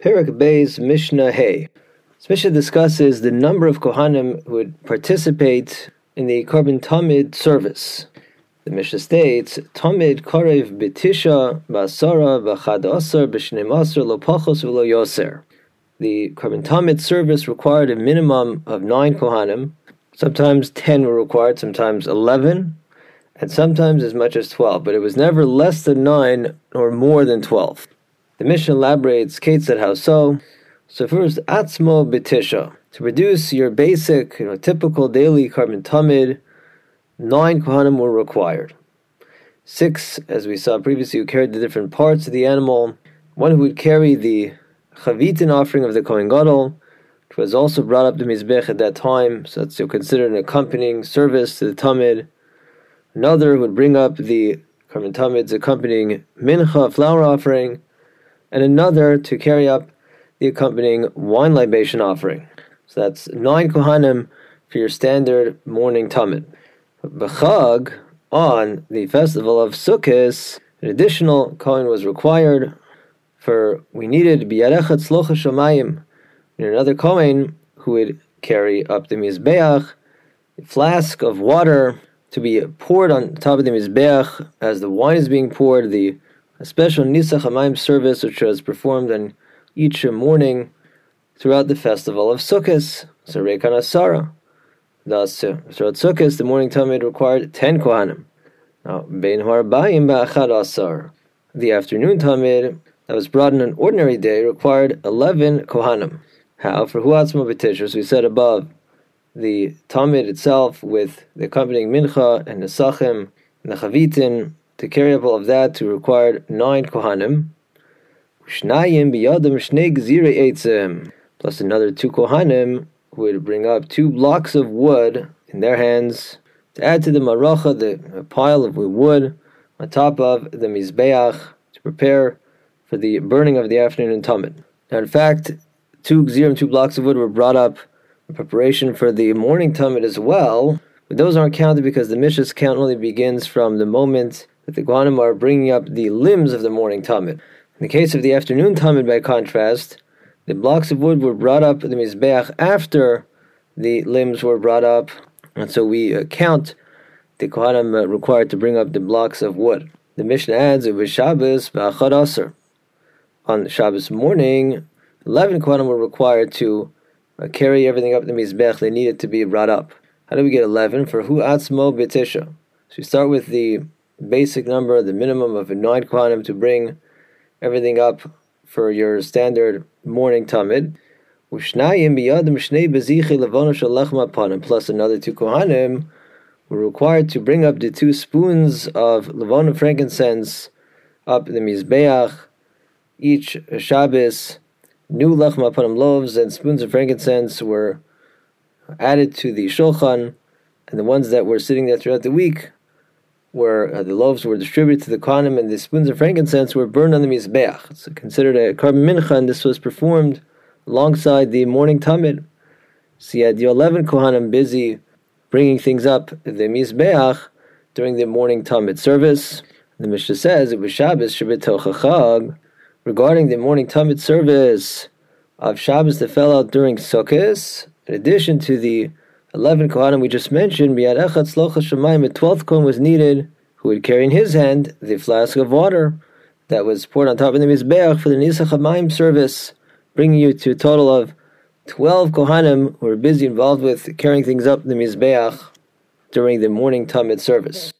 Perek Beis Mishnah Hey. This Mishnah discusses the number of Kohanim who would participate in the Korban Tamid service. The Mishnah states, Tamid Karev Bitisha Basara Bachad Asar B'Shneim Asar Lo Pachos V'Lo Yoser. The Korban Tamid service required a minimum of nine Kohanim. Sometimes ten were required, sometimes eleven, and sometimes as much as twelve, but it was never less than nine or more than twelve. The Mishnah elaborates, Kate said how so. So first, Atzmo Betisha. To produce your basic, you know, typical daily Korban Tamid, nine Kohanim were required. Six, as we saw previously, who carried the different parts of the animal. One who would carry the Chavitin offering of the Kohen Gadol, which was also brought up to Mizbeach at that time, so that's considered an accompanying service to the Tamid. Another would bring up the Korban Tamid's accompanying Mincha, flour offering, and another to carry up the accompanying wine libation offering. So that's nine kohanim for your standard morning tamid. B'chag, on the festival of Sukkot, an additional kohen was required for we needed biyarechat slocha shamayim, another kohen who would carry up the mizbeach, a flask of water to be poured on top of the mizbeach as the wine is being poured. The a special Nisach Hamayim service which was performed on each morning throughout the festival of Sukkot, so Rekan Asara. Thus, throughout Sukkot, the morning Tamid required 10 Kohanim. Now, Bein Harbayim Ba'achad Asar. The afternoon Tamid that was brought in an ordinary day required 11 Kohanim. How? For Huatzma B'Tish, as we said above, the Tamid itself with the accompanying Mincha and the Sachim and the Chavitin to carry up all of that to required nine kohanim. Shnayim biyadim gzire Plus another two kohanim who would bring up two blocks of wood in their hands to add to the maracha, the pile of wood on top of the mizbeach to prepare for the burning of the afternoon tamid. Now, in fact, two gzirim, two blocks of wood were brought up in preparation for the morning tamid as well. But those aren't counted because the Mishnah's count only begins from the moment that the Kohanim are bringing up the limbs of the morning Tamid. In the case of the afternoon Tamid, by contrast, the blocks of wood were brought up the Mizbeach after the limbs were brought up, and so we uh, count the Kohanim uh, required to bring up the blocks of wood. The Mishnah adds, it was Shabbos ba'achad aser. On Shabbos morning, 11 Kohanim were required to uh, carry everything up the Mizbeach they needed to be brought up. How do we get 11? For Hu Atzmo B'Tisha. So we start with the basic number, the minimum of nine kohanim to bring everything up for your standard morning tamid. Plus another two kohanim were required to bring up the two spoons of levana frankincense up in the mizbeach. Each Shabbos, new lechma panim loaves and spoons of frankincense were added to the shulchan, and the ones that were sitting there throughout the week where uh, the loaves were distributed to the Kohanim and the spoons of frankincense were burned on the Mizbeach. It's considered a korban mincha, and this was performed alongside the morning Tamid. So you had the 11 Kohanim busy bringing things up the Mizbeach during the morning Tamid service. The Mishnah says it was Shabbos Shabbat Chag regarding the morning Tamid service of Shabbos that fell out during Sukkot, in addition to the 11 Kohanim we just mentioned, a 12th Kohen was needed, who would carry in his hand the flask of water that was poured on top of the Mizbeach for the Nisach HaMayim service, bringing you to a total of 12 Kohanim who were busy involved with carrying things up the Mizbeach during the morning Tamid service.